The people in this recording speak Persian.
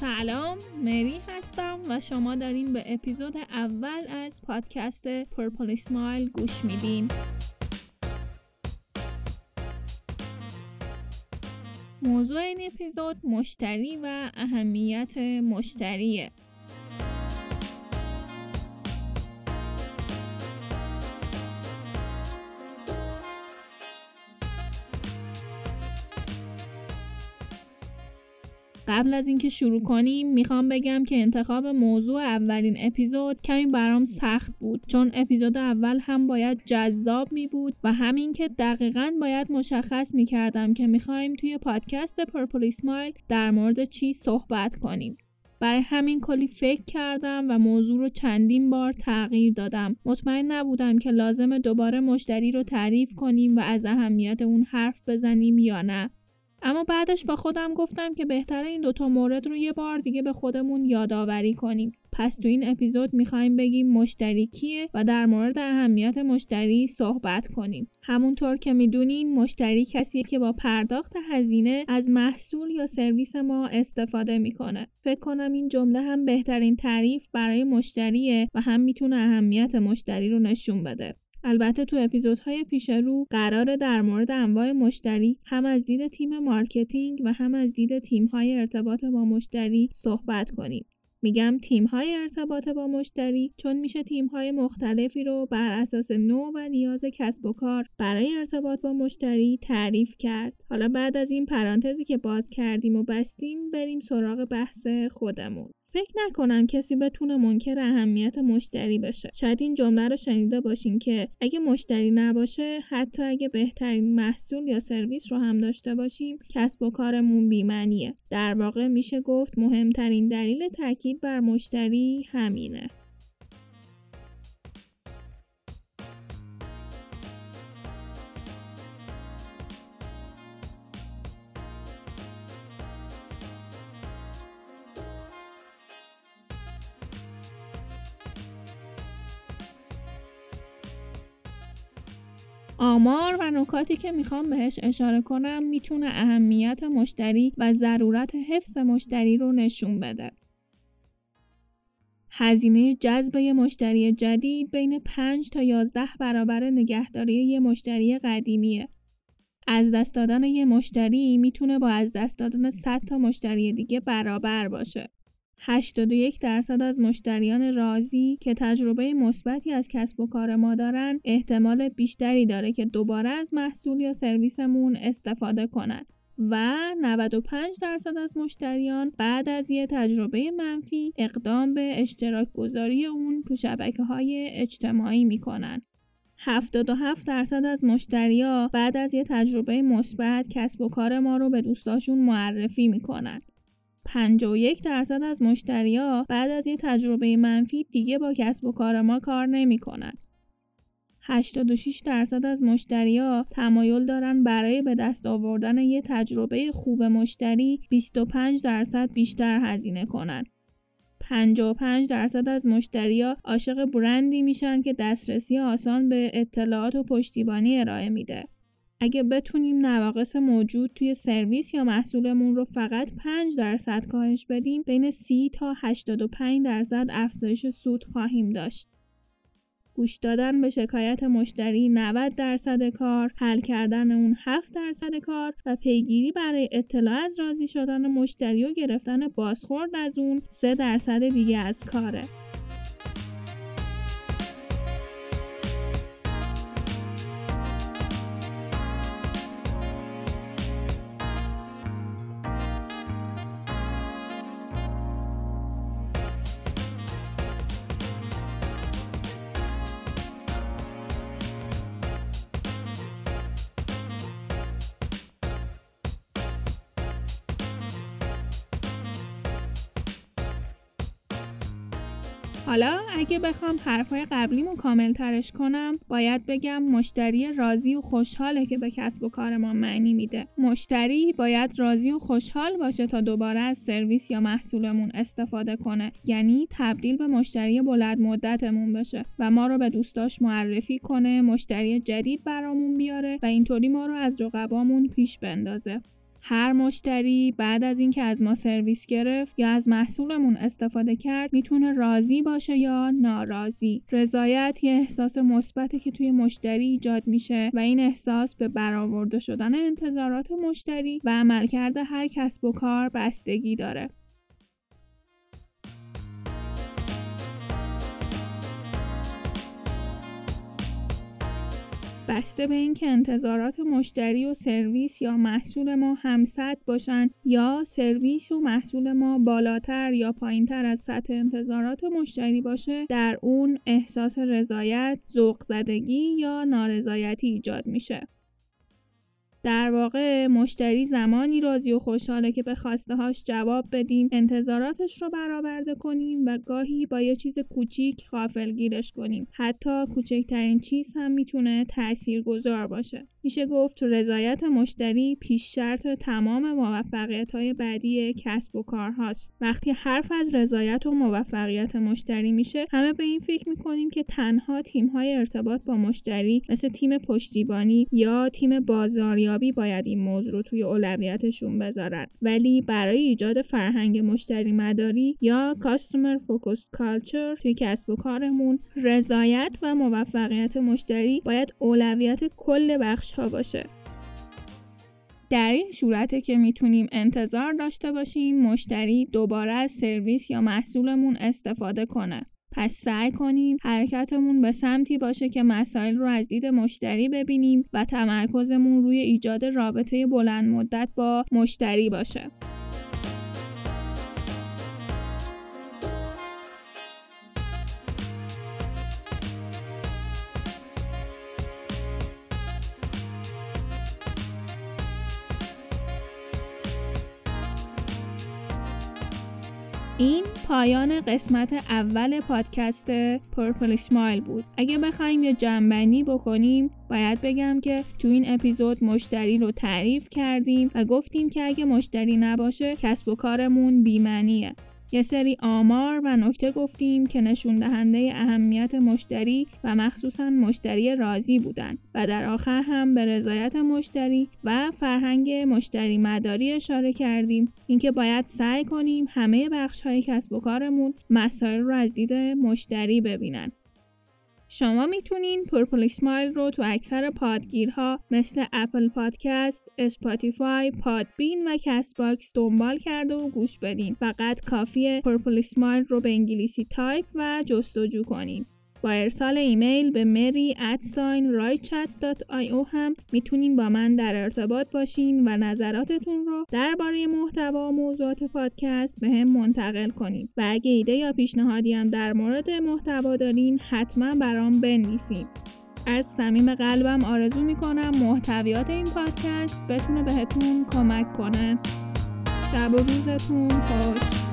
سلام مری هستم و شما دارین به اپیزود اول از پادکست پرپل اسمایل گوش میدین. موضوع این اپیزود مشتری و اهمیت مشتریه. قبل از اینکه شروع کنیم می‌خوام بگم که انتخاب موضوع اولین اپیزود کمی برام سخت بود چون اپیزود اول هم باید جذاب می بود و همین که دقیقا باید مشخص می‌کردم که می‌خوایم توی پادکست پرپل اسمایل در مورد چی صحبت کنیم برای همین کلی فکر کردم و موضوع رو چندین بار تغییر دادم. مطمئن نبودم که لازم دوباره مشتری رو تعریف کنیم و از اهمیت اون حرف بزنیم یا نه. اما بعدش با خودم گفتم که بهتره این دوتا مورد رو یه بار دیگه به خودمون یادآوری کنیم. پس تو این اپیزود می‌خوایم بگیم مشتری کیه و در مورد اهمیت مشتری صحبت کنیم. همونطور که می‌دونین مشتری کسیه که با پرداخت هزینه از محصول یا سرویس ما استفاده می‌کنه. فکر کنم این جمله هم بهترین تعریف برای مشتریه و هم می‌تونه اهمیت مشتری رو نشون بده. البته تو اپیزودهای پیش رو قراره در مورد انواع مشتری هم از دید تیم marketing و هم از دید تیم‌های ارتباط با مشتری صحبت کنیم. میگم تیم‌های ارتباط با مشتری چون میشه تیم‌های مختلفی رو بر اساس نوع و نیاز کسب و کار برای ارتباط با مشتری تعریف کرد. حالا بعد از این پرانتزی که باز کردیم و بستیم بریم سراغ بحث خودمون. فکر نکنم کسی بتونه منکر اهمیت مشتری بشه. شاید این جمله رو شنیده باشین که اگه مشتری نباشه حتی اگه بهترین محصول یا سرویس رو هم داشته باشیم کسب و کارمون بیمنیه در واقع میشه گفت مهمترین دلیل تاکید بر مشتری همینه. آمار و نکاتی که می‌خوام بهش اشاره کنم می‌تونه اهمیت مشتری و ضرورت حفظ مشتری رو نشون بده. هزینه جذب یه مشتری جدید بین 5 تا 11 برابر نگهداری یه مشتری قدیمیه. از دست دادن یه مشتری می‌تونه با از دست دادن 100 تا مشتری دیگه برابر باشه. 81 درصد از مشتریان راضی که تجربه مثبتی از کسب و کار ما دارن احتمال بیشتری داره که دوباره از محصول یا سرویسمون استفاده کنن و 95 درصد از مشتریان بعد از یه تجربه منفی اقدام به اشتراک گذاری اون تو شبکه های اجتماعی می‌کنن. 77 درصد از مشتریا بعد از یه تجربه مثبت کسب و کار ما رو به دوستاشون معرفی می‌کنن. 51 درصد از مشتریا بعد از یه تجربه منفی دیگه با کسب و کار ما کار نمی‌کنن. 86 درصد از مشتریا تمایل دارن برای به دست آوردن یه تجربه خوب مشتری 25 درصد بیشتر هزینه کنن. 55 درصد از مشتریا عاشق برندی میشن که دسترسی آسان به اطلاعات و پشتیبانی ارائه میده. اگه بتونیم نواقص موجود توی سرویس یا محصولمون رو فقط 5 درصد کاهش بدیم بین 30 تا 85 درصد افزایش سود خواهیم داشت. گوش دادن به شکایت مشتری 90 درصد کار، حل کردن اون 7 درصد کار و پیگیری برای اطلاع از راضی شدن مشتری و گرفتن بازخورد از اون 3 درصد دیگه از کاره. حالا اگه بخوام حرفای قبلیمو کامل ترش کنم باید بگم مشتری راضی و خوشحاله که به کسب و کار ما معنی میده. مشتری باید راضی و خوشحال باشه تا دوباره از سرویس یا محصولمون استفاده کنه. یعنی تبدیل به مشتری بلند مدتمون بشه و ما رو به دوستاش معرفی کنه مشتری جدید برامون بیاره و اینطوری ما رو از رقبامون پیش بندازه. هر مشتری بعد از اینکه از ما سرویس گرفت یا از محصولمون استفاده کرد می‌تونه راضی باشه یا ناراضی. رضایت یه احساس مثبتی که توی مشتری ایجاد میشه و این احساس به برآورده شدن انتظارات مشتری و عملکرد هر کسب و کار بستگی داره. بسته به اینکه انتظارات مشتری و سرویس یا محصول ما همسط باشن یا سرویس و محصول ما بالاتر یا پایینتر از سطح انتظارات مشتری باشه در اون احساس رضایت، ذوق زدگی یا نارضایتی ایجاد میشه. در واقع مشتری زمانی راضی و خوشحاله که به خواسته هاش جواب بدیم انتظاراتش رو برآورده کنیم و گاهی با یه چیز کوچیک گیرش کنیم. حتی کوچکترین چیز هم می‌تونه تأثیر گذار باشه. میشه گفت رضایت مشتری پیش شرط تمام موفقیت های بعدی کسب و کار هاست. وقتی حرف از رضایت و موفقیت مشتری میشه همه به این فکر می‌کنیم که تنها تیم های ارتباط با مشتری مثل تیم پشتیبانی یا تیم بازاریابی باید این موضوع رو توی اولویتشون بذارن ولی برای ایجاد فرهنگ مشتری مداری یا Customer Focused Culture توی کسب و کارمون رضایت و موفقیت مشتری باید اولویت کل بخش باشه در این صورته که می‌تونیم انتظار داشته باشیم مشتری دوباره از سرویس یا محصولمون استفاده کنه. پس سعی کنیم حرکتمون به سمتی باشه که مسائل رو از دید مشتری ببینیم و تمرکزمون روی ایجاد رابطه بلند مدت با مشتری باشه. این پایان قسمت اول پادکست پرپل سمایل بود. اگه بخوایم یه جنبندی بکنیم باید بگم که تو این اپیزود مشتری رو تعریف کردیم و گفتیم که اگه مشتری نباشه کسب و کارمون بیمنیه یه سری آمار و نکته گفتیم که نشون دهنده اهمیت مشتری و مخصوصا مشتری راضی بودن و در آخر هم به رضایت مشتری و فرهنگ مشتری مداری اشاره کردیم. اینکه باید سعی کنیم همه بخش های کسب و کارمون مسائل رو از دید مشتری ببینن. شما می‌تونین Purple Smile رو تو اکثر پادگیرها مثل Apple Podcast، Spotify، Podbean و Castbox دنبال کرده و گوش بدین. فقط کافیه Purple Smile رو به انگلیسی تایپ و جستجو کنین. با ارسال ایمیل به مری هم می‌تونین با من در ارتباط باشین و نظراتتون رو درباره محتوا و موضوعات پادکست بهم منتقل کنین. و اگه ایده یا پیشنهادی هم در مورد محتوا دارین حتما برام بنویسین. از صمیم قلبم آرزو می‌کنم محتویات این پادکست بتونه بهتون کمک کنه. شب و روزتون خوش.